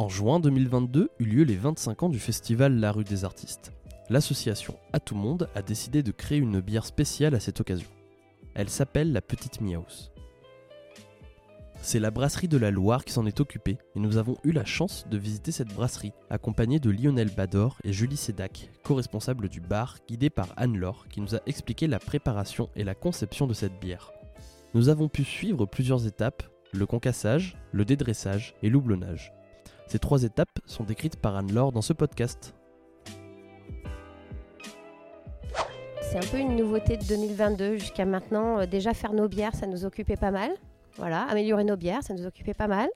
En juin 2022 eut lieu les 25 ans du festival La Rue des Artistes. L'association À Tout Monde a décidé de créer une bière spéciale à cette occasion. Elle s'appelle la Petite Miaus. C'est la brasserie de la Loire qui s'en est occupée et nous avons eu la chance de visiter cette brasserie, accompagnée de Lionel Bador et Julie Sédac, co-responsables du bar, guidés par Anne-Laure, qui nous a expliqué la préparation et la conception de cette bière. Nous avons pu suivre plusieurs étapes, le concassage, le dédressage et l'oublonnage. Ces trois étapes sont décrites par Anne-Laure dans ce podcast. C'est un peu une nouveauté de 2022 jusqu'à maintenant. Euh, déjà faire nos bières, ça nous occupait pas mal. Voilà, améliorer nos bières, ça nous occupait pas mal.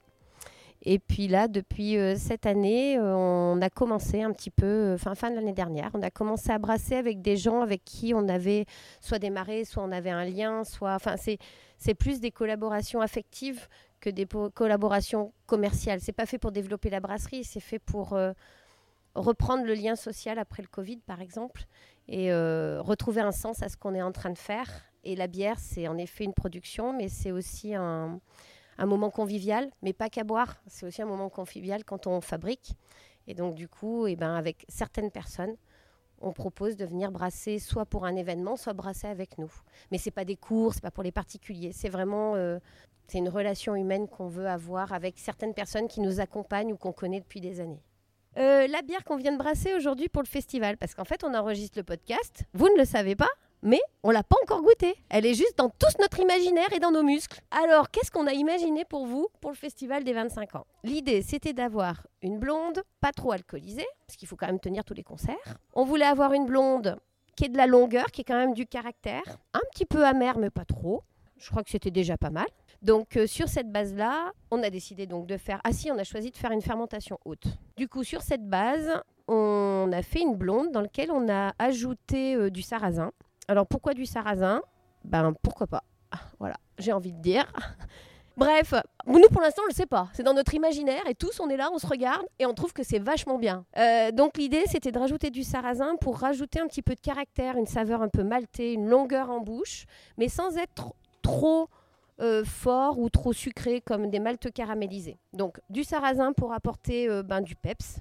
Et puis là, depuis euh, cette année, euh, on a commencé un petit peu, fin, fin de l'année dernière, on a commencé à brasser avec des gens avec qui on avait soit démarré, soit on avait un lien, soit. Enfin, c'est, c'est plus des collaborations affectives des collaborations commerciales. C'est pas fait pour développer la brasserie, c'est fait pour reprendre le lien social après le Covid, par exemple, et euh, retrouver un sens à ce qu'on est en train de faire. Et la bière, c'est en effet une production, mais c'est aussi un, moment convivial, mais pas qu'à boire. C'est aussi un moment convivial quand on fabrique. Et donc, du coup, eh ben, avec certaines personnes, on propose de venir brasser soit pour un événement, soit brasser avec nous. Mais c'est pas des cours, c'est pas pour les particuliers. C'est vraiment euh, c'est une relation humaine qu'on veut avoir avec certaines personnes qui nous accompagnent ou qu'on connaît depuis des années. Euh, la bière qu'on vient de brasser aujourd'hui pour le festival, parce qu'en fait, on enregistre le podcast. Vous ne le savez pas, mais on l'a pas encore goûtée. Elle est juste dans tout notre imaginaire et dans nos muscles. Alors, qu'est-ce qu'on a imaginé pour vous pour le festival des 25 ans? L'idée, c'était d'avoir une blonde pas trop alcoolisée, parce qu'il faut quand même tenir tous les concerts. On voulait avoir une blonde qui ait de la longueur, qui ait quand même du caractère, un petit peu amère, mais pas trop. Je crois que c'était déjà pas mal. Donc euh, sur cette base-là, on a décidé donc de faire. Ah si, on a choisi de faire une fermentation haute. Du coup, sur cette base, on a fait une blonde dans laquelle on a ajouté euh, du sarrasin. Alors pourquoi du sarrasin? Ben pourquoi pas ah, Voilà, j'ai envie de dire. Bref, nous pour l'instant on le sait pas. C'est dans notre imaginaire et tous on est là, on se regarde et on trouve que c'est vachement bien. Euh, donc l'idée c'était de rajouter du sarrasin pour rajouter un petit peu de caractère, une saveur un peu maltée, une longueur en bouche, mais sans être trop euh, fort ou trop sucré comme des maltes caramélisées. Donc du sarrasin pour apporter euh, ben, du peps.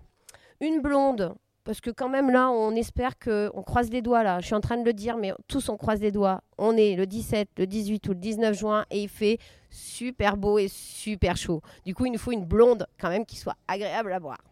Une blonde, parce que quand même là, on espère que... On croise les doigts là, je suis en train de le dire, mais tous on croise les doigts. On est le 17, le 18 ou le 19 juin et il fait super beau et super chaud. Du coup, il nous faut une blonde quand même qui soit agréable à boire.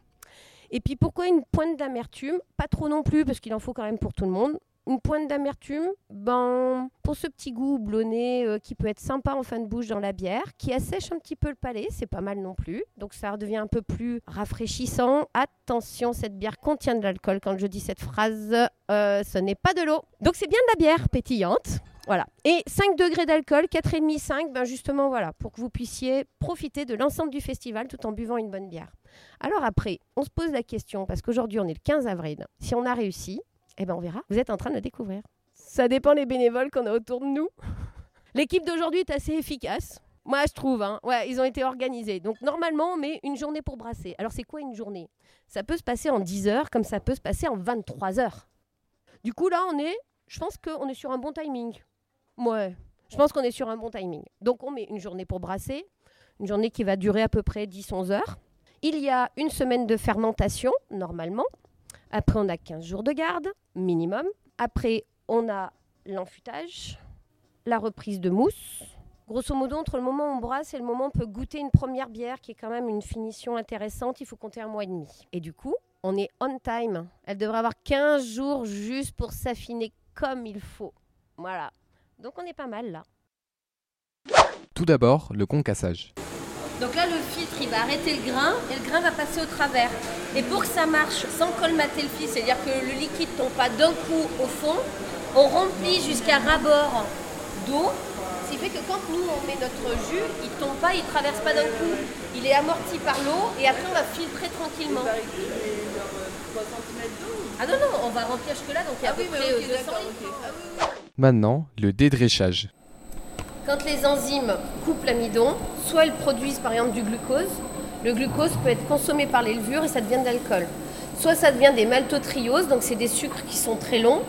Et puis pourquoi une pointe d'amertume? Pas trop non plus, parce qu'il en faut quand même pour tout le monde une pointe d'amertume, ben, pour ce petit goût blonné euh, qui peut être sympa en fin de bouche dans la bière, qui assèche un petit peu le palais, c'est pas mal non plus. Donc ça redevient un peu plus rafraîchissant. Attention, cette bière contient de l'alcool. Quand je dis cette phrase, euh, ce n'est pas de l'eau. Donc c'est bien de la bière pétillante. Voilà. Et 5 degrés d'alcool, 4,5, 5, ben justement voilà, pour que vous puissiez profiter de l'ensemble du festival tout en buvant une bonne bière. Alors après, on se pose la question, parce qu'aujourd'hui on est le 15 avril, si on a réussi, eh bien, on verra. Vous êtes en train de le découvrir. Ça dépend des bénévoles qu'on a autour de nous. L'équipe d'aujourd'hui est assez efficace. Moi, je trouve. Hein. Ouais, ils ont été organisés. Donc, normalement, on met une journée pour brasser. Alors, c'est quoi une journée? Ça peut se passer en 10 heures, comme ça peut se passer en 23 heures. Du coup, là, on est. Je pense qu'on est sur un bon timing. Ouais. Je pense qu'on est sur un bon timing. Donc, on met une journée pour brasser. Une journée qui va durer à peu près 10-11 heures. Il y a une semaine de fermentation, normalement. Après, on a 15 jours de garde, minimum. Après, on a l'enfutage, la reprise de mousse. Grosso modo, entre le moment où on brasse et le moment où on peut goûter une première bière qui est quand même une finition intéressante, il faut compter un mois et demi. Et du coup, on est on time. Elle devrait avoir 15 jours juste pour s'affiner comme il faut. Voilà. Donc on est pas mal là. Tout d'abord, le concassage. Donc là, le filtre, il va arrêter le grain et le grain va passer au travers. Et pour que ça marche sans colmater le filtre, c'est-à-dire que le liquide ne tombe pas d'un coup au fond, on remplit jusqu'à rabord d'eau. Ce qui fait que quand nous, on met notre jus, il ne tombe pas, il ne traverse pas d'un coup. Il est amorti par l'eau et après, on va filtrer tranquillement. Ah non, non, on va remplir jusque-là, donc il y a à ah peu près 200 euh, Maintenant, le dédréchage. Quand les enzymes coupent l'amidon, soit elles produisent par exemple du glucose. Le glucose peut être consommé par les levures et ça devient de l'alcool. Soit ça devient des maltotrioses, donc c'est des sucres qui sont très longs,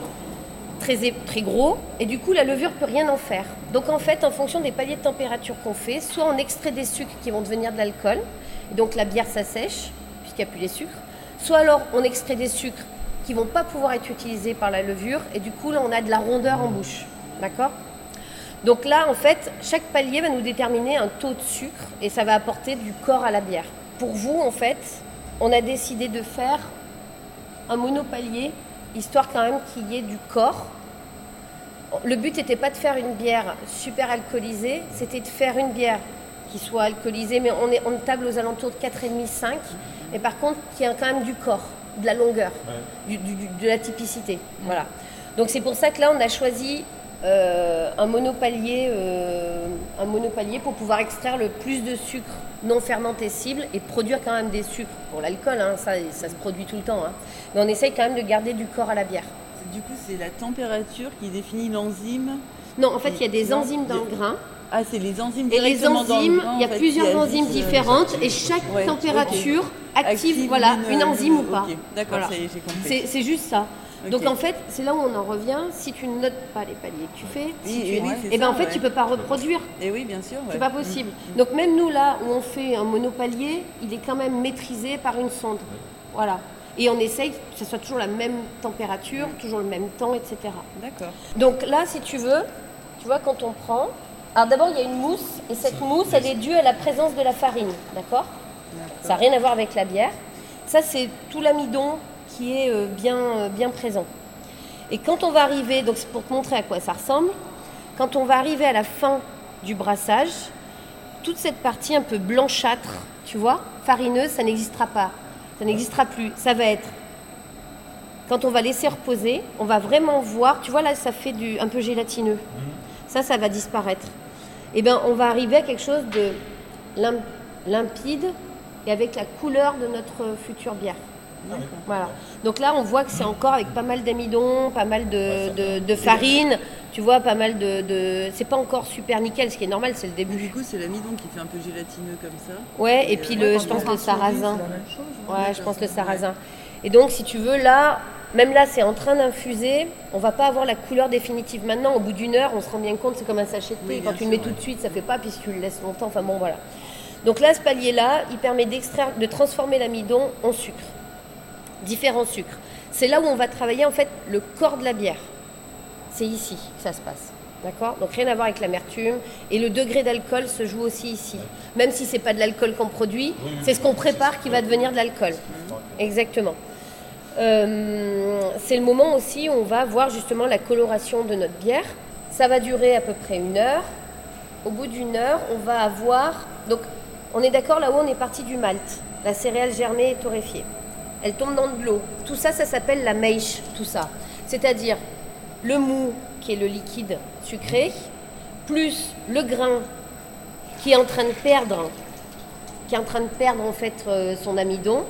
très, très gros, et du coup la levure peut rien en faire. Donc en fait, en fonction des paliers de température qu'on fait, soit on extrait des sucres qui vont devenir de l'alcool, donc la bière s'assèche, qu'il n'y a plus les sucres, soit alors on extrait des sucres qui vont pas pouvoir être utilisés par la levure et du coup là on a de la rondeur en bouche. D'accord? Donc là en fait chaque palier va nous déterminer un taux de sucre et ça va apporter du corps à la bière. Pour vous en fait on a décidé de faire un monopalier histoire quand même qu'il y ait du corps. Le but n'était pas de faire une bière super alcoolisée, c'était de faire une bière qui soit alcoolisée, mais on, est, on table aux alentours de 4,5-5, et par contre qui a quand même du corps, de la longueur, du- du- du- de la typicité. Voilà. Donc c'est pour ça que là on a choisi un, monopalier, euh, un monopalier pour pouvoir extraire le plus de sucre non fermenté cible et produire quand même des sucres pour l'alcool, hein, ça, ça se produit tout le temps. hein. Mais on essaye quand même de garder du corps à la bière. Du coup, c'est la température qui définit l'enzyme. Non, en fait, il y a des enzymes dans le grain. Ah, c'est les enzymes Et les directement dans le enzymes, il y a fait, plusieurs enzymes euh, différentes et chaque Ouais, température active, voilà, une, enzyme ou pas. D'accord, Voilà. j'ai compris. C'est juste ça. Donc en fait, c'est là où on en revient. Si tu ne notes pas les paliers que tu fais, si tu- oui, c'est eh ben ça, en fait, ouais. tu peux pas reproduire. Et oui, bien sûr. C'est pas possible. Donc même nous là où on fait un monopalier, il est quand même maîtrisé par une sonde. Voilà. Et on essaye que ce soit toujours la même température, toujours le même temps, etc. D'accord. Donc là, si tu veux, tu vois, quand on prend. Alors d'abord, il y a une mousse, et cette mousse, elle est due à la présence de la farine, d'accord? Ça n'a rien à voir avec la bière. Ça, c'est tout l'amidon qui est euh, bien, euh, bien présent. Et quand on va arriver, donc c'est pour te montrer à quoi ça ressemble, quand on va arriver à la fin du brassage, toute cette partie un peu blanchâtre, tu vois, farineuse, ça n'existera pas. Ça n'existera plus. Ça va être quand on va laisser reposer, on va vraiment voir, tu vois là ça fait du, un peu gélatineux. Ça, ça va disparaître. Et bien on va arriver à quelque chose de lim- limpide et avec la couleur de notre future bière. Voilà. Donc là on voit que c'est encore avec pas mal d'amidon, pas mal de, de- de farine, tu vois, pas mal de... de- C'est pas encore super nickel, ce qui est normal, c'est le Du début. coup, c'est l'amidon qui fait un peu gélatineux comme ça. Ouais, et puis le, je pense le sarrasin. Ouais, je pense le sarrasin. Et donc, si tu veux, là, même là, c'est en train d'infuser. On va pas avoir la couleur définitive maintenant. Au bout d'une heure, on se rend bien compte, c'est comme un sachet de thé. Oui, Quand tu le mets tout de suite, ça fait pas, puis si tu le laisses longtemps, enfin bon, voilà. Donc là, ce palier-là, il permet d'extraire, de transformer l'amidon en sucre. Différents sucres. C'est là où on va travailler, en fait, le corps de la bière. C'est ici que ça se passe. D'accord? Donc rien à voir avec l'amertume. Et le degré d'alcool se joue aussi ici. Même si c'est pas de l'alcool qu'on produit, c'est ce qu'on prépare qui va devenir de l'alcool. Exactement. Euh, c'est le moment aussi où on va voir justement la coloration de notre bière. Ça va durer à peu près une heure. Au bout d'une heure, on va avoir. Donc, on est d'accord là-haut, on est parti du malt, la céréale germée et torréfiée. Elle tombe dans de l'eau. Tout ça, ça s'appelle la mèche, tout ça. C'est-à-dire le mou, qui est le liquide sucré, plus le grain qui est en train de perdre, en fait euh, son amidon.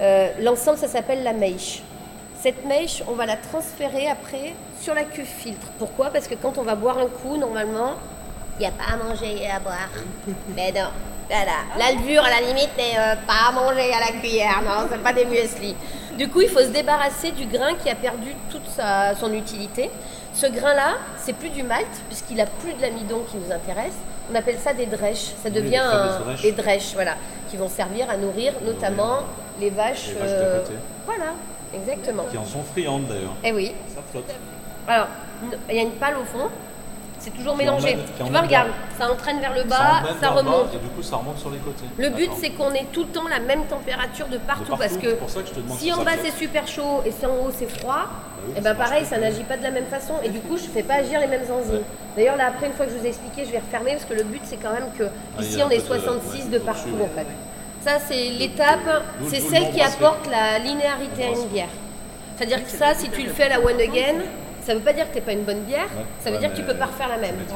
Euh, L'ensemble, ça s'appelle la mèche. Cette mèche, on va la transférer après sur la cuve filtre. Pourquoi? Parce que quand on va boire un coup, normalement, il n'y a pas à manger et à boire. mais non, voilà. La levure à la limite, mais euh, pas à manger à la cuillère. Non, c'est pas des muesli. Du coup, il faut se débarrasser du grain qui a perdu toute sa- son utilité. Ce grain-là, c'est plus du malt, puisqu'il a plus de l'amidon qui nous intéresse. On appelle ça des drèches. Ça devient un- des drèches, voilà, qui vont servir à nourrir notamment les vaches. Les vaches de euh, côté. Voilà, exactement. Qui en sont friandes d'ailleurs. Eh oui. Ça flotte. Alors, il y a une palle au fond. C'est toujours mélangé. Tu vois, regarde, ça entraîne vers le bas, ça bas, remonte. Et du coup, ça remonte sur les côtés. Le but, c'est qu'on ait tout le temps la même température de partout, partout, parce que c'est pour ça que je te demande si en bas c'est super chaud et si en haut c'est froid, oui, et ça ben pareil, ça n'agit pas de la même façon. Et du coup, je fais pas agir les mêmes enzymes. D'ailleurs, là, après, une fois que je vous ai expliqué, je vais refermer parce que le but, c'est quand même que Ah, ici on est peu de- 66 ouais, de partout en fait. Ça, c'est l'étape, c'est celle qui apporte la linéarité à une bière. C'est-à-dire que ça, si tu le fais à la one again, ça veut pas dire que t'es pas une bonne bière, Ouais. ça veut Ouais, dire que tu peux pas refaire la même. ça.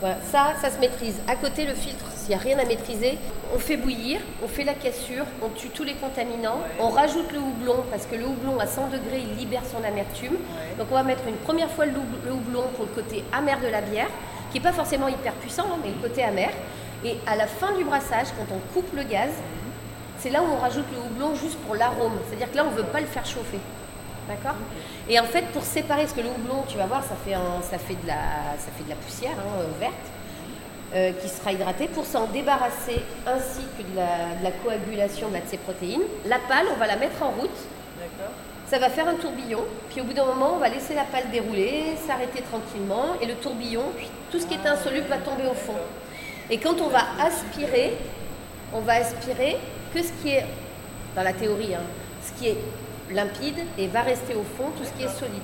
Voilà, ça, ça se maîtrise. À côté, le filtre, s'il n'y a rien à maîtriser, on fait bouillir, on fait la cassure, on tue tous les contaminants, on rajoute le houblon, parce que le houblon à 100 degrés, il libère son amertume. Donc on va mettre une première fois le houb- le houblon pour le côté amer de la bière, qui n'est pas forcément hyper puissant, hein, mais le côté amer. Et à la fin du brassage, quand on coupe le gaz, c'est là où on rajoute le houblon juste pour l'arôme. C'est-à-dire que là, on ne veut pas le faire chauffer. D'accord Et en fait, pour séparer, parce que le houblon, tu vas voir, ça fait, un- ça fait, de, la, ça fait de la poussière hein, euh, verte. euh, qui sera hydraté pour s'en débarrasser ainsi que de la, de la coagulation de ces protéines. La pâle, on va la mettre en route. Ça va faire un tourbillon, puis au bout d'un moment, on va laisser la pâle dérouler, s'arrêter tranquillement, et le tourbillon, puis tout ce qui est insoluble va tomber au fond. Et quand on va aspirer, on va aspirer que ce qui est, dans la théorie, hein, ce qui est limpide, et va rester au fond tout ce qui est solide.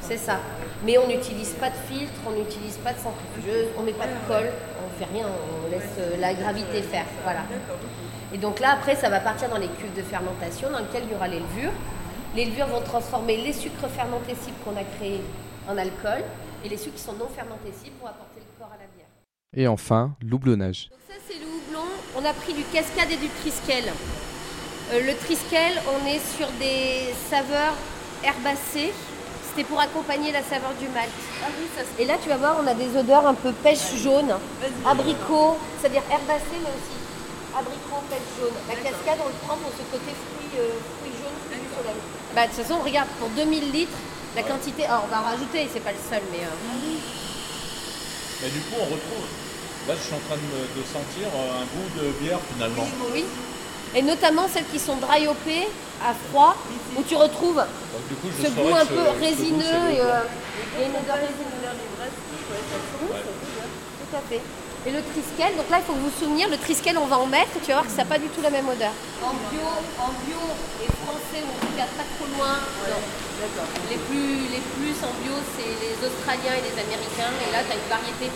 C'est ça. Mais on n'utilise pas de filtre, on n'utilise pas de centrifugeuse, on met pas de colle, on fait rien, on laisse euh, la gravité faire. Voilà. Et donc là, après, ça va partir dans les cuves de fermentation dans lesquelles il y aura les levures. Les levures vont transformer les sucres fermentescibles qu'on a créés en alcool et les sucres qui sont non fermentescibles vont apporter le corps à la bière. Et enfin, l'houblonnage. Donc ça, c'est le houblon. On a pris du cascade et du triskel. Euh, le triskel, on est sur des saveurs herbacées. C'était pour accompagner la saveur du malt. Et là, tu vas voir, on a des odeurs un peu pêche jaune, abricot, c'est-à-dire herbacé, mais aussi abricot, pêche jaune. La cascade, on le prend pour ce côté fruits, euh, fruits jaunes, fruits du soleil. Bah, de toute façon, regarde, pour 2000 litres, la quantité. Alors, on va en rajouter, c'est pas le seul, mais. euh, Et du coup, on retrouve. Là, je suis en train de sentir euh, un goût de bière finalement. oui. Et notamment celles qui sont dry hopées, à froid, où tu retrouves Donc, du coup, je ce goût un ce- peu résineux et le- euh, une odeur résineuse. Tout à fait. Et le triskel, donc là il faut vous souvenir, le triskel on va en mettre, tu vas voir que ça n'a pas du tout la même odeur. En bio, en bio et français, ou en tout cas pas trop loin, non. Les plus, les plus en bio, c'est les Australiens et les Américains, et là tu as une variété.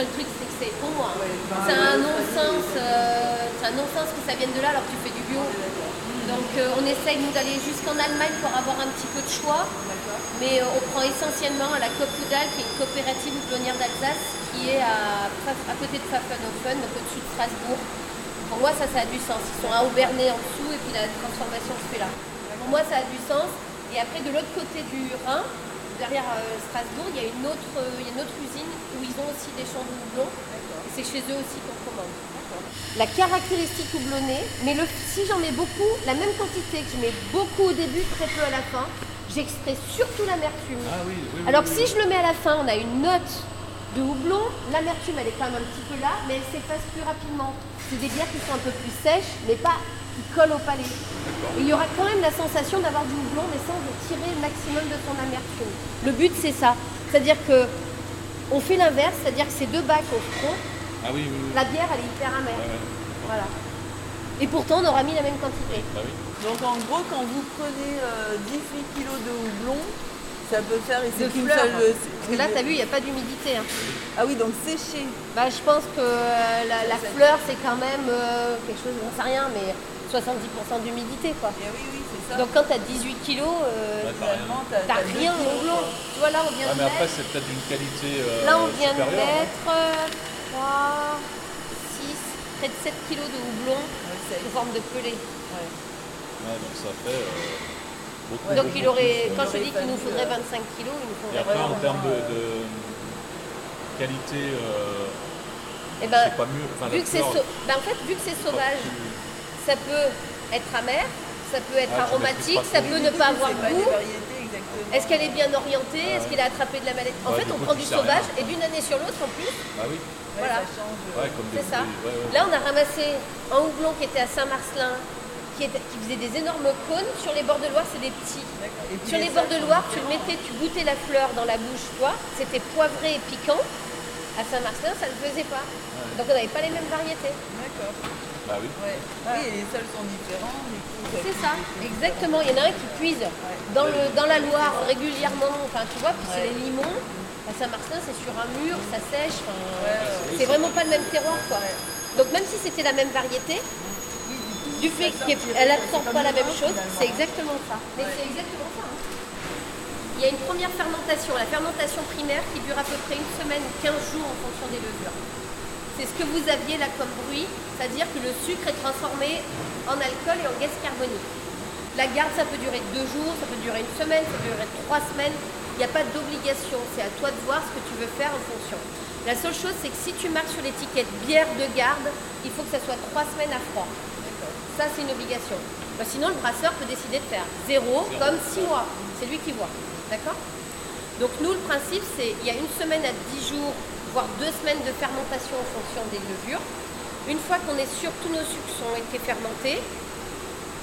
Le seul truc c'est que c'est pour moi. hein. C'est un non-sens, euh, c'est un non-sens que ça vienne de là alors que tu fais du bio. Donc euh, on essaye nous d'aller jusqu'en Allemagne pour avoir un petit peu de choix. Mais euh, on prend essentiellement à la Copudal, qui est une coopérative houblonnière d'Alsace, qui est à, à côté de Pfaffenhofen, donc au-dessus de Strasbourg. Pour moi, ça, ça a du sens. Ils sont à Aubernay en dessous, et puis la transformation se fait là. Pour moi, ça a du sens. Et après, de l'autre côté du Rhin, derrière euh, Strasbourg, il y, a une autre, euh, il y a une autre usine où ils ont aussi des champs de houblon. Et c'est chez eux aussi qu'on commande. La caractéristique houblonnée, mais le, si j'en mets beaucoup, la même quantité que je mets beaucoup au début, très peu à la fin, j'extrais surtout l'amertume. Ah oui, oui, oui, Alors que si je le mets à la fin, on a une note de houblon, l'amertume elle est quand même un petit peu là, mais elle s'efface plus rapidement. C'est des bières qui sont un peu plus sèches, mais pas qui collent au palais. Il y aura quand même la sensation d'avoir du houblon, mais sans de tirer le maximum de son amertume. Le but c'est ça, c'est-à-dire que on fait l'inverse, c'est-à-dire que c'est deux bacs au front, Ah oui, oui, oui. la bière elle est hyper amère. Ouais, ouais. Voilà. Et pourtant on aura mis la même quantité. Bah oui. Donc en gros, quand vous prenez euh, 18 kg de houblon, ça peut faire et De c'est qu'une fleurs. seule. euh, Parce que là t'as vu, il n'y a pas d'humidité. hein. Ah oui, donc séché. Bah, je pense que euh, la, la fleur, c'est quand même euh, quelque chose, j'en sais rien, mais 70% d'humidité, quoi. Et oui, oui, c'est ça. Donc quand tu as 18 kilos, euh, Bah, t'as rien. T'as t'as t'as blanc. quoi. Tu vois, là, on vient Ah, de mais après, mettre, c'est peut-être d'une qualité euh, là, on vient de supérieure, hein. mettre euh, 3, 6, près de 7 kilos de houblon Ouais, c'est- sous forme de pelé. ouais. Ouais, donc ça fait euh. Donc il aurait, quand je dis qu'il nous faudrait euh, 25 kilos, il nous Et faudrait après, en termes de, de qualité, euh, eh ben, c'est pas mieux. Enfin, vu que fleur, ben, en fait, vu que c'est sauvage, plus- ça peut être amer, ça peut être Ah, aromatique, ça peut ne pas avoir goût. Est-ce qu'elle est bien orientée? Ah Est-ce qu'il a attrapé de la maladie? En Ouais, fait, on coup, prend du sauvage rien. et d'une année sur l'autre en plus. Ah oui, voilà. ouais, C'est ça. des- ouais, ouais. Là, on a ramassé un houblon qui était à Saint-Marcelin, qui, faisait des énormes cônes. Sur les bords de Loire, c'est des petits. Sur les bords de Loire, tu le mettais, tu goûtais la fleur dans la bouche, toi. C'était poivré et piquant. À Saint-Marcelin, ça ne faisait pas. Donc, on n'avait pas les mêmes variétés. D'accord. Bah oui. Ouais. Oui, et les sols sont différents. C'est ça, exactement. Il y en a un qui puise dans, le, dans la Loire régulièrement. Enfin, tu vois, puis c'est les limons. À Saint-Marcelin, c'est sur un mur, ça sèche. enfin, ouais. c'est vraiment pas le même terroir, quoi. Donc, même si c'était la même variété, du fait qu'elle n'absorbe pas la même chose, c'est exactement ça. Mais c'est exactement ça. hein. Il y a une première fermentation, la fermentation primaire qui dure à peu près une semaine ou 15 jours en fonction des levures. C'est ce que vous aviez là comme bruit, c'est-à-dire que le sucre est transformé en alcool et en gaz carbonique. La garde, ça peut durer deux jours, ça peut durer une semaine, ça peut durer trois semaines. Il n'y a pas d'obligation, c'est à toi de voir ce que tu veux faire en fonction. La seule chose, c'est que si tu marques sur l'étiquette bière de garde, il faut que ça soit trois semaines à froid. Ça, c'est une obligation. Bah, sinon, le brasseur peut décider de faire zéro, comme six mois. C'est lui qui voit. D'accord? Donc nous, le principe, c'est il y a une semaine à 10 jours, voire deux semaines de fermentation en fonction des levures. Une fois qu'on est sûr que tous nos sucres ont été fermentés,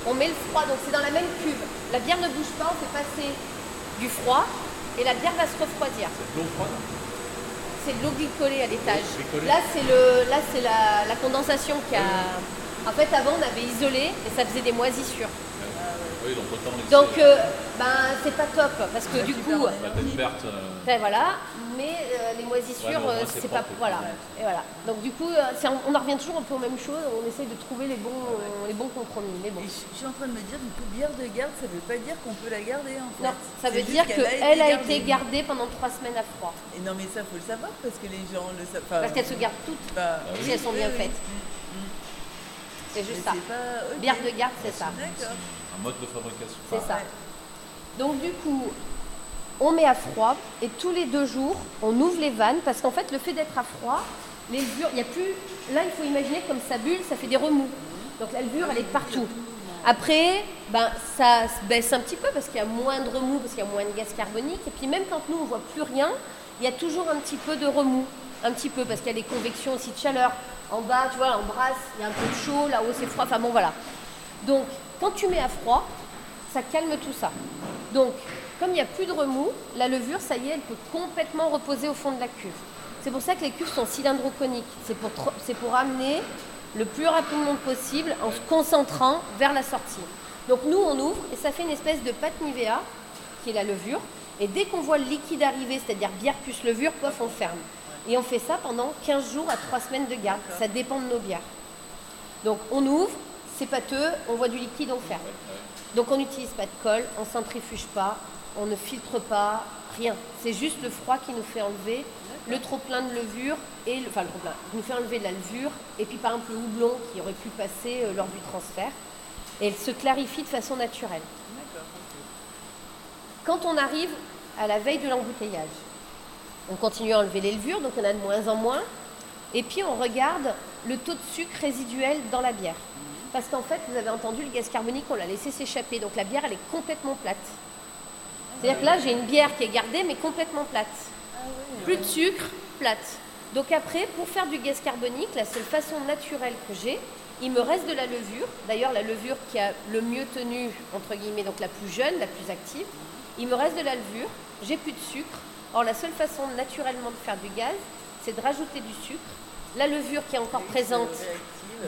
on met le froid, donc c'est dans la même cuve. La bière ne bouge pas, on fait passer du froid et la bière va se refroidir. C'est de l'eau froide? C'est de l'eau glycolée à l'étage. Là, c'est le, là, c'est la, la condensation qui a. En fait, avant, on avait isolé et ça faisait des moisissures. Oui, donc Donc, euh, ben, c'est pas top parce que du coup, euh, ben, voilà. Mais euh, les moisissures, Ouais, euh, c'est pas. Voilà. Et voilà. Donc, du coup, euh, on en revient toujours un peu aux mêmes choses. On essaye de trouver les bons, euh, les bons compromis. Mais bon. Et je, je suis en train de me dire, du coup, bière de garde, ça veut pas dire qu'on peut la garder en fait. Non, ça veut dire qu'elle a été gardée. gardée pendant trois semaines à froid. Et non, mais ça, faut le savoir parce que les gens le savent pas. Parce qu'elles se gardent toutes Bah, si elles sont bien oui, oui. C'est juste ça. pas-. Bière de garde, c'est ça. D'accord. un mode de fabrication. C'est ça. Donc du coup, on met à froid et tous les deux jours, on ouvre les vannes parce qu'en fait, le fait d'être à froid, les levures, il n'y a plus. Là, il faut imaginer comme ça bulle, ça fait des remous. Donc la levure, elle est partout. Après, ben, ça se baisse un petit peu parce qu'il y a moins de remous, parce qu'il y a moins de gaz carbonique. Et puis même quand nous, on voit plus rien, il y a toujours un petit peu de remous. Un petit peu, parce qu'il y a des convections aussi de chaleur. En bas, tu vois, on brasse, il y a un peu de chaud, là-haut c'est froid. Enfin bon, voilà. Donc, quand tu mets à froid, ça calme tout ça. Donc, comme il n'y a plus de remous, la levure, ça y est, elle peut complètement reposer au fond de la cuve. C'est pour ça que les cuves sont cylindroconiques. C'est pour, pour amener le plus rapidement possible en se concentrant vers la sortie. Donc nous, on ouvre et ça fait une espèce de pâte Nivea, qui est la levure. Et dès qu'on voit le liquide arriver, c'est-à-dire bière plus levure, pof, on ferme. Et on fait ça pendant 15 jours à 3 semaines de garde. Ça dépend de nos bières. Donc on ouvre, c'est pâteux, on voit du liquide, on ferme. Donc on n'utilise pas de colle, on centrifuge pas, on ne filtre pas, rien. C'est juste le froid qui nous fait enlever le trop plein de levure et le, enfin le trop plein, qui nous fait enlever de la levure et puis par exemple le houblon qui aurait pu passer euh, lors du transfert. Et elle se clarifie de façon naturelle. Quand on arrive à la veille de l'embouteillage, on continue à enlever les levures, donc on a de moins en moins. Et puis on regarde le taux de sucre résiduel dans la bière. Parce qu'en fait, vous avez entendu le gaz carbonique, on l'a laissé s'échapper. Donc la bière, elle est complètement plate. C'est-à-dire que là, j'ai une bière qui est gardée, mais complètement plate. Plus de sucre, plate. Donc après, pour faire du gaz carbonique, la seule façon naturelle que j'ai, il me reste de la levure. D'ailleurs, la levure qui a le mieux tenu, entre guillemets, donc la plus jeune, la plus active. Il me reste de la levure, j'ai plus de sucre. Or, la seule façon naturellement de faire du gaz, c'est de rajouter du sucre. La levure qui est encore présente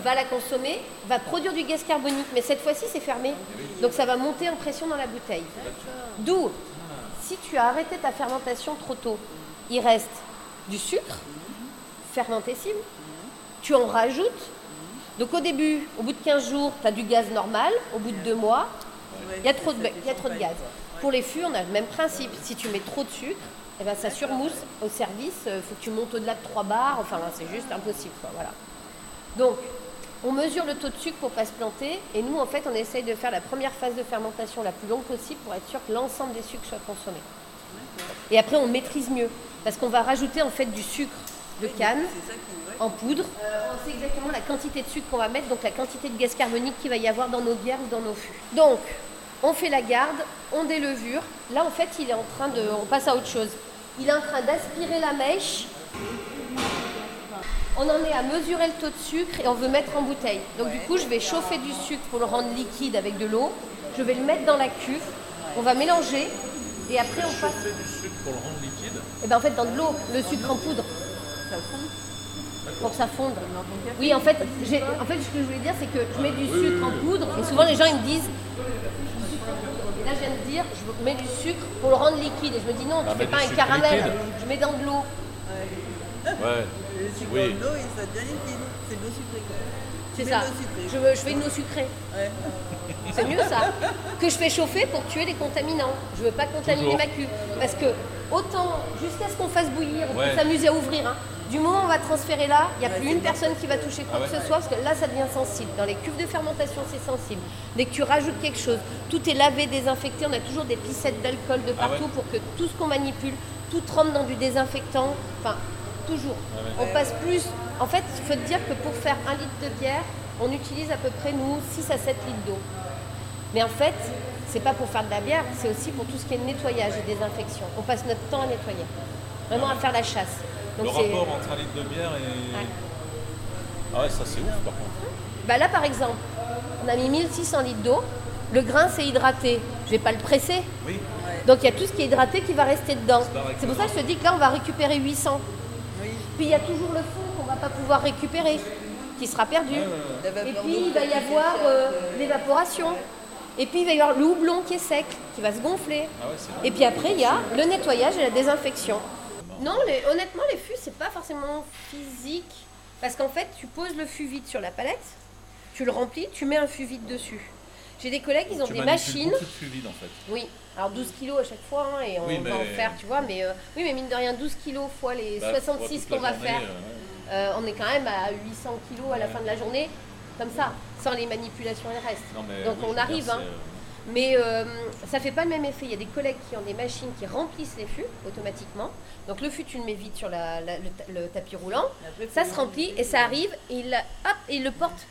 va la consommer, va produire du gaz carbonique, mais cette fois-ci, c'est fermé. Donc, ça va monter en pression dans la bouteille. D'où, si tu as arrêté ta fermentation trop tôt, il reste du sucre fermentescible, tu en rajoutes. Donc au début, au bout de 15 jours, tu as du gaz normal, au bout de 2 mois, il y a trop de, il y a trop de gaz. Pour les fûts, on a le même principe. Si tu mets trop de sucre, eh ben, ça surmousse au service, il faut que tu montes au-delà de 3 bars, enfin c'est juste impossible. quoi, voilà. Donc, on mesure le taux de sucre pour ne pas se planter, et nous, en fait, on essaye de faire la première phase de fermentation la plus longue possible pour être sûr que l'ensemble des sucres soient consommés. Et après, on maîtrise mieux, parce qu'on va rajouter en fait du sucre de canne en poudre. Euh, on sait exactement la quantité de sucre qu'on va mettre, donc la quantité de gaz carbonique qu'il va y avoir dans nos bières ou dans nos fûts. Donc, on fait la garde, on délevure. Là, en fait, il est en train de. On passe à autre chose. Il est en train d'aspirer la mèche. On en est à mesurer le taux de sucre et on veut mettre en bouteille. Donc, du coup, je vais chauffer du sucre pour le rendre liquide avec de l'eau. Je vais le mettre dans la cuve. On va mélanger. Et après, on passe. Chauffer du sucre pour le rendre liquide? Et ben en fait, dans de l'eau, le sucre en poudre, Ça fond? Pour que ça fonde. Oui, en fait, en fait, ce que je voulais dire, c'est que je mets du sucre en poudre et souvent les gens ils me disent. Là, je viens de dire, je mets du sucre pour le rendre liquide. Et je me dis non, tu mets fais pas un caramel, liquide. je mets dans de l'eau. Ouais. Le sucre Oui. dans l'eau et ça devient liquide. C'est de l'eau sucrée. C'est ça. de l'eau sucrée. Je, veux- je fais une eau sucrée. Ouais. C'est mieux ça. Que je fais chauffer pour tuer les contaminants. Je veux pas contaminer Toujours. ma cuve. Parce que autant, jusqu'à ce qu'on fasse bouillir, on Ouais. peut s'amuser à ouvrir. hein. Du moment où on va transférer là, il n'y a Ouais, plus une personne qui va toucher quoi Ah que ouais. ce soit, parce que là, ça devient sensible. Dans les cuves de fermentation, c'est sensible. Dès que tu rajoutes quelque chose, tout est lavé, désinfecté. On a toujours des pissettes d'alcool de Ah partout ouais. pour que tout ce qu'on manipule, tout trempe dans du désinfectant. Enfin, toujours. Ah ouais. On passe plus. En fait, il faut te dire que pour faire un litre de bière, on utilise à peu près, nous, 6 à 7 litres d'eau. Mais en fait, c'est pas pour faire de la bière, c'est aussi pour tout ce qui est nettoyage et désinfection. On passe notre temps à nettoyer, vraiment à faire la chasse. Le Donc rapport entre un litre de bière et. Ouais. Ah ouais, ça c'est ouf par contre. Bah là par exemple, on a mis 1600 litres d'eau, le grain c'est hydraté, je vais pas le presser. Oui. Donc il y a tout ce qui est hydraté qui va rester dedans. C'est pour ça que je te dis que là on va récupérer 800. Puis il y a toujours le fond qu'on va pas pouvoir récupérer, qui sera perdu. Et puis il va y avoir euh, l'évaporation. Et puis il va y avoir le houblon qui est sec, qui va se gonfler. Ah ouais, Et puis après il y a le nettoyage et la désinfection. Non, les- honnêtement les fûts c'est pas forcément physique. Parce qu'en fait tu poses le fût vide sur la palette, tu le remplis, tu mets un fût vide dessus. J'ai des collègues, ils ont tu des machines. de fûts vides en fait. Oui, alors 12 kilos à chaque fois, hein, et on Oui, va en faire, tu vois, mais euh, oui, mais mine de rien, 12 kilos fois les Bah, 66 pour toute qu'on va journée, faire, euh, euh, on est quand même à 800 kilos à la fin de la journée, comme ça, sans les manipulations et le reste. non, mais Donc oui, on arrive, dire, hein. euh, Mais euh, ça fait pas le même effet. Il y a des collègues qui ont des machines qui remplissent les fûts automatiquement. Donc le fût, tu le mets vite sur la- la- le, ta- le tapis roulant. Ça se remplit et ça arrive et il, hop, et il le porte.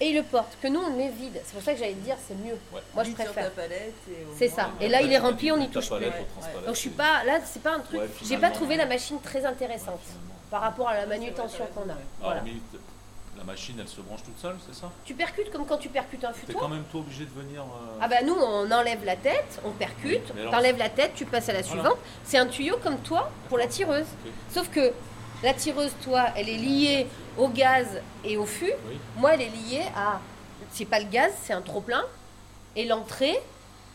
Et il le porte. Que nous, on le met vide. C'est pour ça que j'allais te dire, c'est mieux. Ouais. Moi, je Vite préfère. ta palette et au C'est ça. euh, Et là, il est rempli, on ta touche plus. Donc je suis pas là, c'est pas un truc. Ouais, J'ai pas trouvé la machine très intéressante par rapport à la manutention qu'on a. Voilà. La machine elle se branche toute seule, c'est ça Tu percutes comme quand tu percutes un T'es futoir. quand même toi obligé de venir. euh, Ah bah nous on enlève la tête, on percute, alors- t'enlèves la tête, tu passes à la Voilà. suivante. C'est un tuyau comme toi pour la tireuse. Sauf que la tireuse, toi, elle est liée au gaz et au fût. Oui. Moi, elle est liée à. C'est pas le gaz, c'est un trop-plein. Et l'entrée,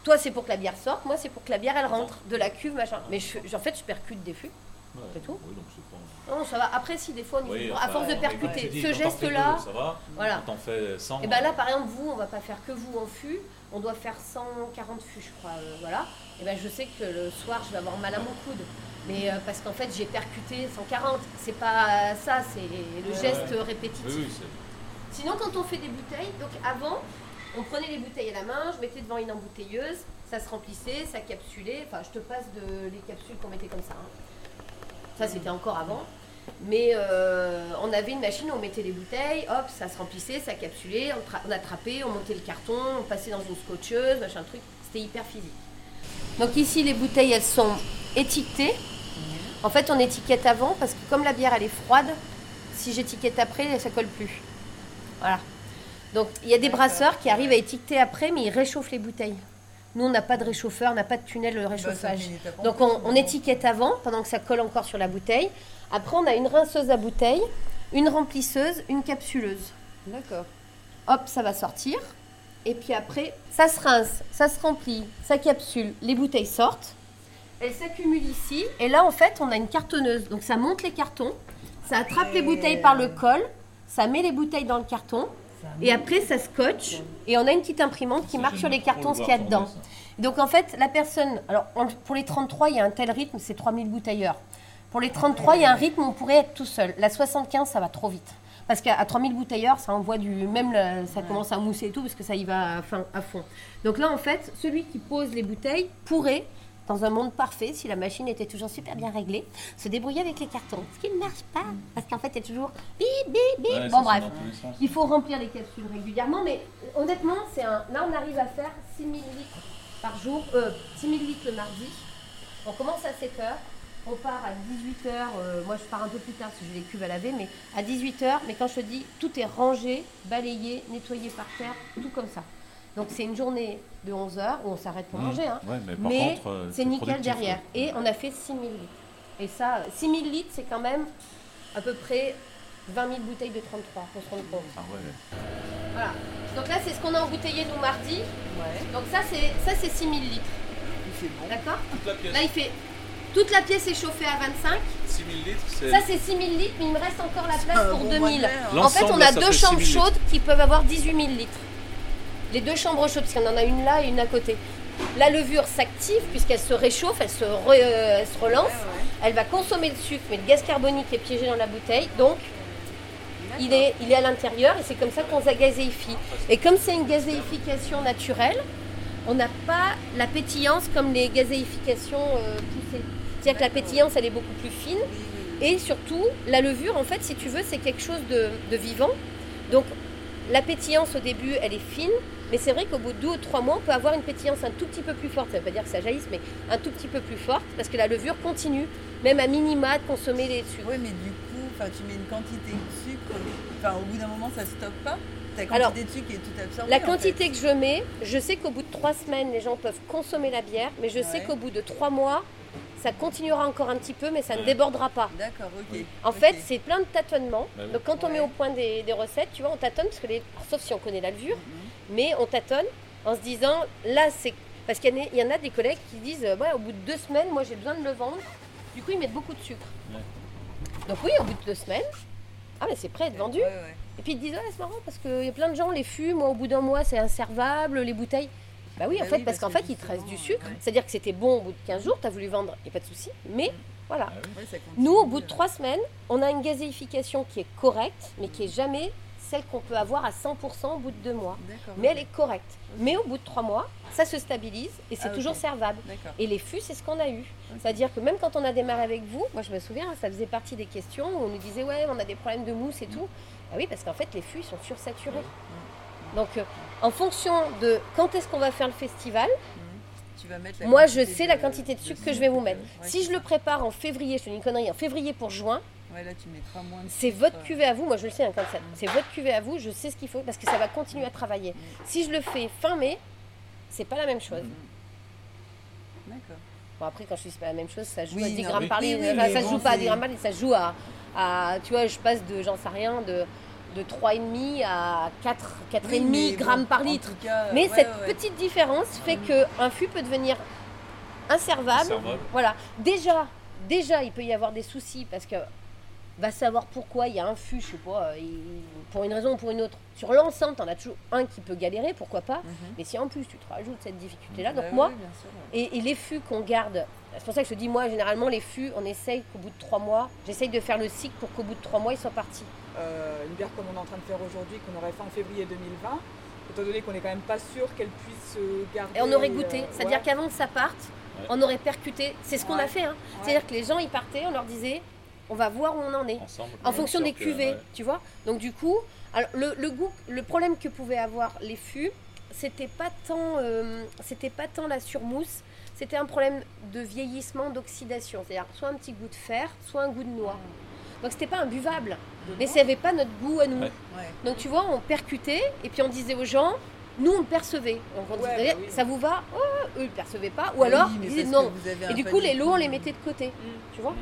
toi, c'est pour que la bière sorte. Moi, c'est pour que la bière, elle rentre de la cuve, machin. Mais je, en fait, je percute des fûts. Ouais. C'est tout Oui, donc c'est pas. Non, ça va. Après, si, des fois, on Oui, à force de percuter, ce geste-là. Voilà. Quand t'en fais 100. Et ben là, par exemple, vous, on va pas faire que vous en fût. On doit faire 140 fûts, je crois. euh, voilà. Et ben je sais que le soir, je vais avoir mal à mon coude. Mais euh, parce qu'en fait, j'ai percuté 140. C'est pas ça, c'est le geste ouais. répétitif. Oui. Sinon, quand on fait des bouteilles, donc avant, on prenait les bouteilles à la main, je mettais devant une embouteilleuse, ça se remplissait, ça capsulait. Enfin, je te passe de les capsules qu'on mettait comme ça. hein. Ça, c'était encore avant. Mais euh, on avait une machine où on mettait les bouteilles, hop, ça se remplissait, ça capsulait, on attrapait, on montait le carton, on passait dans une scotcheuse, machin truc. C'était hyper physique. Donc ici, les bouteilles, elles sont étiquetées. En fait, on étiquette avant parce que comme la bière, elle est froide, si j'étiquette après, ça colle plus. Voilà. Donc il y a des brasseurs qui arrivent à étiqueter après, mais ils réchauffent les bouteilles. Nous, on n'a pas de réchauffeur, on n'a pas de tunnel de bah, ça réchauffage. Donc on, étiquette avant, pendant que ça colle encore sur la bouteille. Après, on a une rinceuse à bouteille, une remplisseuse, une capsuleuse. D'accord. Hop, ça va sortir. Et puis après, ça se rince, ça se remplit, ça capsule, les bouteilles sortent. Elles s'accumulent ici. Et là, en fait, on a une cartonneuse. Donc ça monte les cartons, ça attrape les bouteilles par le col, ça met les bouteilles dans le carton. Et après, ça scotche. Et on a une petite imprimante qui marque sur les cartons ce qu'il y a dedans. Donc en fait, la personne, alors pour les 33, il y a un tel rythme, c'est 3000 bouteilles heure. Pour les 33, il y a un rythme où on pourrait être tout seul. La 75, ça va trop vite. Parce qu'à à 3000 bouteilles heure, ça envoie du. Même le- ça commence à mousser et tout, parce que ça y va à, fin- à fond. Donc là, en fait, celui qui pose les bouteilles pourrait, dans un monde parfait, si la machine était toujours super bien réglée, se débrouiller avec les cartons. Ce qui ne marche pas. Parce qu'en fait, il y a toujours bip, bip, bip. Ouais, bon, bref. Il faut remplir les capsules régulièrement, mais honnêtement, c'est un. Là, on arrive à faire 6000 litres par jour, euh, 6000 litres le mardi. On commence à 7 heures, on part à 18 heures. euh, moi, je pars un peu plus tard parce que j'ai les cuves à laver, mais à 18 heures. Mais quand je te dis, tout est rangé, balayé, nettoyé par terre, tout comme ça. Donc, c'est une journée de 11 heures où on s'arrête pour Mmh. manger. hein. Ouais, mais euh, c'est nickel derrière. Et on a fait 6000 litres. Et ça, 6000 litres, c'est quand même à peu près 20 000 bouteilles de 33, pour se rendre compte. Ah ouais. Voilà. Donc là, c'est ce qu'on a embouteillé nous mardi. Ouais. Donc ça, c'est ça c'est 6000 litres. Bon. D'accord Toute la pièce, Là, il fait... Toute la pièce est chauffée à 25. 6000 litres, c'est. Ça, c'est 6000 litres, mais il me reste encore la place pour bon 2000. mois de mer. En fait, on a deux chambres 6000 litres. chaudes qui peuvent avoir 18 000 litres. Les deux chambres chaudes, parce qu'il y en a une là et une à côté. La levure s'active puisqu'elle se réchauffe, elle se, re- euh, elle se relance. Ouais, ouais. Elle va consommer le sucre, mais le gaz carbonique est piégé dans la bouteille. Donc, il est, il est à l'intérieur et c'est comme ça qu'on gazéifie. Et comme c'est une gazéification naturelle, on n'a pas la pétillance comme les gazéifications euh, poussées. C'est-à-dire que la pétillance, elle est beaucoup plus fine. Et surtout, la levure, en fait, si tu veux, c'est quelque chose de, de vivant. Donc, la pétillance au début, elle est fine, mais c'est vrai qu'au bout de deux ou trois mois, on peut avoir une pétillance un tout petit peu plus forte. Ça ne veut pas dire que ça jaillisse, mais un tout petit peu plus forte, parce que la levure continue, même à minima, de consommer les sucres. Oui, mais du coup, tu mets une quantité de sucre. Enfin, au bout d'un moment, ça stoppe pas? Ta quantité Alors, de sucre est tout absorbée. La en quantité fait. que je mets, je sais qu'au bout de trois semaines, les gens peuvent consommer la bière, mais je sais qu'au bout de trois mois, ça continuera encore un petit peu, mais ça ne débordera pas. D'accord, ok. En fait, c'est plein de tâtonnements. Bah oui. Donc, quand on met au point des, des recettes, tu vois, on tâtonne, parce que les... sauf si on connaît la levure, Mhm. mais on tâtonne en se disant, là, c'est. Parce qu'il y, en a- il y en a des collègues qui disent, euh, ouais, au bout de deux semaines, moi, j'ai besoin de le vendre. Du coup, ils mettent beaucoup de sucre. Ouais. Donc, oui, au bout de deux semaines, ah, mais c'est prêt à être vendu. Ouais, ouais. Et puis ils te disent, ouais, c'est marrant parce qu'il y a plein de gens les fument, moi, au bout d'un mois, c'est inservable, les bouteilles. Bah oui, en Bah fait, oui, parce parce qu'en que fait, il te reste du justement, sucre. ouais. C'est-à-dire que c'était bon au bout de 15 jours, tu as voulu vendre, il n'y a pas de souci. Mais voilà. Ah. Ouais, continue, Nous, au bout de euh, 3 semaines, on a une gazéification qui est correcte, mais qui est jamais celle qu'on peut avoir à 100% au bout de 2 mois. Mais elle est correcte. Mais au bout de 3 mois, ça se stabilise et c'est Ah, toujours servable. Et les fûts, c'est ce qu'on a eu. C'est-à-dire que même quand on a démarré avec vous, moi je me souviens, ça faisait partie des questions où on nous disait ouais, on a des problèmes de mousse et tout. Ah oui, parce qu'en fait, les fûts ils sont sursaturés. Donc, euh, en fonction de quand est-ce qu'on va faire le festival, Tu vas mettre la moi je sais la quantité de sucre que je vais vous mettre. Ouais, Si je le prépare en février, je te dis une connerie, en février pour juin, Ouais, c'est votre cuvée à vous. Moi je le sais, hein, comme ça. C'est votre cuvée à vous, je sais ce qu'il faut parce que ça va continuer à travailler. Si je le fais fin mai, c'est pas la même chose. D'accord. Bon, après, quand je dis c'est pas la même chose, ça joue Oui, à 10 non, grammes par litre. oui, ça bon, joue pas à c'est- 10 grammes par litre, ça joue à, à- Tu vois, je passe de, j'en sais rien, de, de 3,5 à 4, 4,5 Oui, mais bon, grammes par en litre. cas, Mais ouais, cette ouais. petite différence fait qu'un fût peut devenir inservable. Inservable. Voilà. Déjà, déjà, il peut y avoir des soucis parce que va savoir pourquoi il y a un fût, je sais pas, euh, il- pour une raison ou pour une autre. Sur l'ensemble, t'en as toujours un qui peut galérer, pourquoi pas. Mhm. Mais si en plus tu te rajoutes cette difficulté-là, Bah donc moi, bien sûr, ouais. et, et les fûts qu'on garde, c'est pour ça que je te dis, moi, généralement, les fûts, on essaye qu'au bout de trois mois, j'essaye de faire le cycle pour qu'au bout de trois mois, ils soient partis. euh, une bière comme on est en train de faire aujourd'hui, qu'on aurait fait en février 2020, étant donné qu'on n'est quand même pas sûr qu'elle puisse se garder. Et on aurait goûté. euh, C'est-à-dire ouais. qu'avant que ça parte, Ouais. on aurait percuté. C'est ce qu'on a fait. hein. C'est-à-dire que les gens, ils partaient, on leur disait, on va voir où on en est. Ensemble. En fonction des cuvées, ouais. tu vois. Donc du coup, alors, le, le goût, le problème que pouvaient avoir les fûts, c'était pas tant, euh, c'était pas tant la surmousse, c'était un problème de vieillissement, d'oxydation. C'est-à-dire soit un petit goût de fer, soit un goût de noix. Donc c'était pas imbuvable, mais ça n'avait pas notre goût à nous. Ouais. Ouais. Donc tu vois, on percutait et puis on disait aux gens, nous on le percevait. Donc on Ouais, disait, bah oui. ça vous va Oh, Eux ils percevaient pas. Ou Oui, alors ils disaient non. Et du coup les lots on les mettait de côté. Tu vois Mm.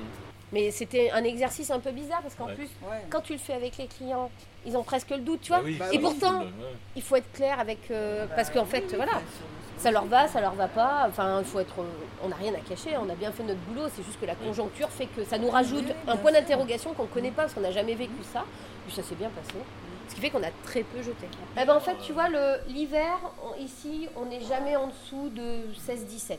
Mais c'était un exercice un peu bizarre parce qu'en Ouais. plus Ouais. quand tu le fais avec les clients, ils ont presque le doute, tu vois. Bah oui, Bah Et pourtant, il faut être clair avec. euh, parce qu'en fait, Oui, voilà, ça leur va, ça leur va pas. Enfin, il faut être. On n'a rien à cacher, on a bien fait notre boulot. C'est juste que la conjoncture fait que ça nous rajoute un point d'interrogation qu'on ne connaît pas parce qu'on n'a jamais vécu ça. Puis ça s'est bien passé. Ce qui fait qu'on a très peu jeté. Eh ben, en fait, tu vois, l'hiver, ici, on n'est jamais en dessous de 16-17.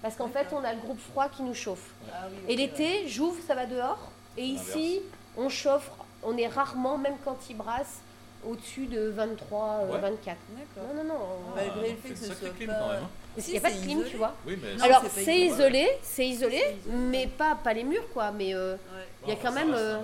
Parce qu'en fait, on a le groupe froid qui nous chauffe. Ah Et l'été, j'ouvre, ça va dehors. Et ici, on chauffe, on est rarement, même quand il brasse, au-dessus de 23, euh, Ouais. 24. ouais. D'accord. Non, non, non. Ah, Malgré le fait que ce soit clim pas- quand même. hein. Parce Si, n'y a pas de clim, isolé. tu vois. Oui, mais Non, Alors, c'est isolé. c'est isolé, mais pas, pas les murs, quoi. Mais euh, Ouais. il y a Bon, quand même. euh, euh,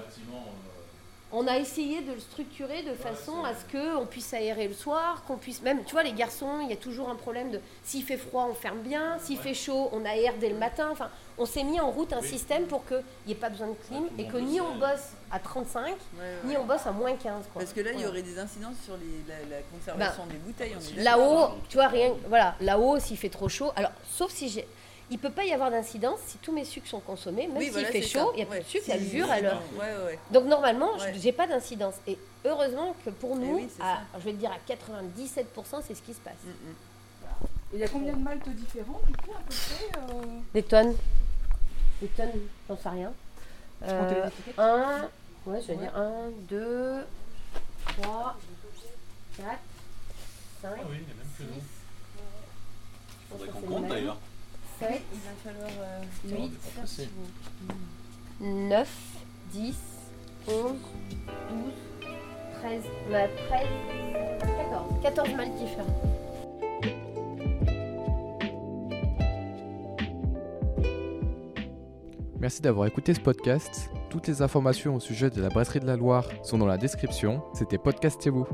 on a essayé de le structurer de façon à ce qu'on puisse aérer le soir, qu'on puisse même, tu vois, les garçons, il y a toujours un problème de s'il fait froid, on ferme bien, s'il fait chaud, on aère dès le matin. Enfin, on s'est mis en route un Oui. système pour qu'il n'y ait pas besoin de clim et que ni on bosse à 35, Ouais, ni on bosse à moins 15. Quoi. Parce que là, il y aurait des incidences sur les- la, la conservation des bouteilles. Là-haut, tu vois, rien. Voilà, là-haut, s'il fait trop chaud. Alors, sauf si j'ai. Il peut pas y avoir d'incidence si tous mes sucres sont consommés, même Oui, s'il voilà, fait chaud, il n'y a plus de sucre, la levure, elle. Ouais, ouais, ouais. Donc normalement, Ouais. je j'ai pas d'incidence. Et heureusement que pour Eh nous, oui, à- je vais te dire à 97%, c'est ce qui se passe. Mm, mm. Il y a combien de maltes différents, du coup, à peu près euh, Des tonnes. Des tonnes, j'en sais rien. Euh, un, ouais, je vais Ouais. dire un, deux, trois, quatre, cinq, Ah oui, il y a même que nous. je pense Faudrait qu'on compte d'ailleurs. sept, Il va falloir. euh, Ça, on huit, est pas pressé. 9, 10, 11, 12, 13, on a 13, 14, 14 malles différents. Merci d'avoir écouté ce podcast. Toutes les informations au sujet de la brasserie de la Loire sont dans la description. C'était Podcastez-vous.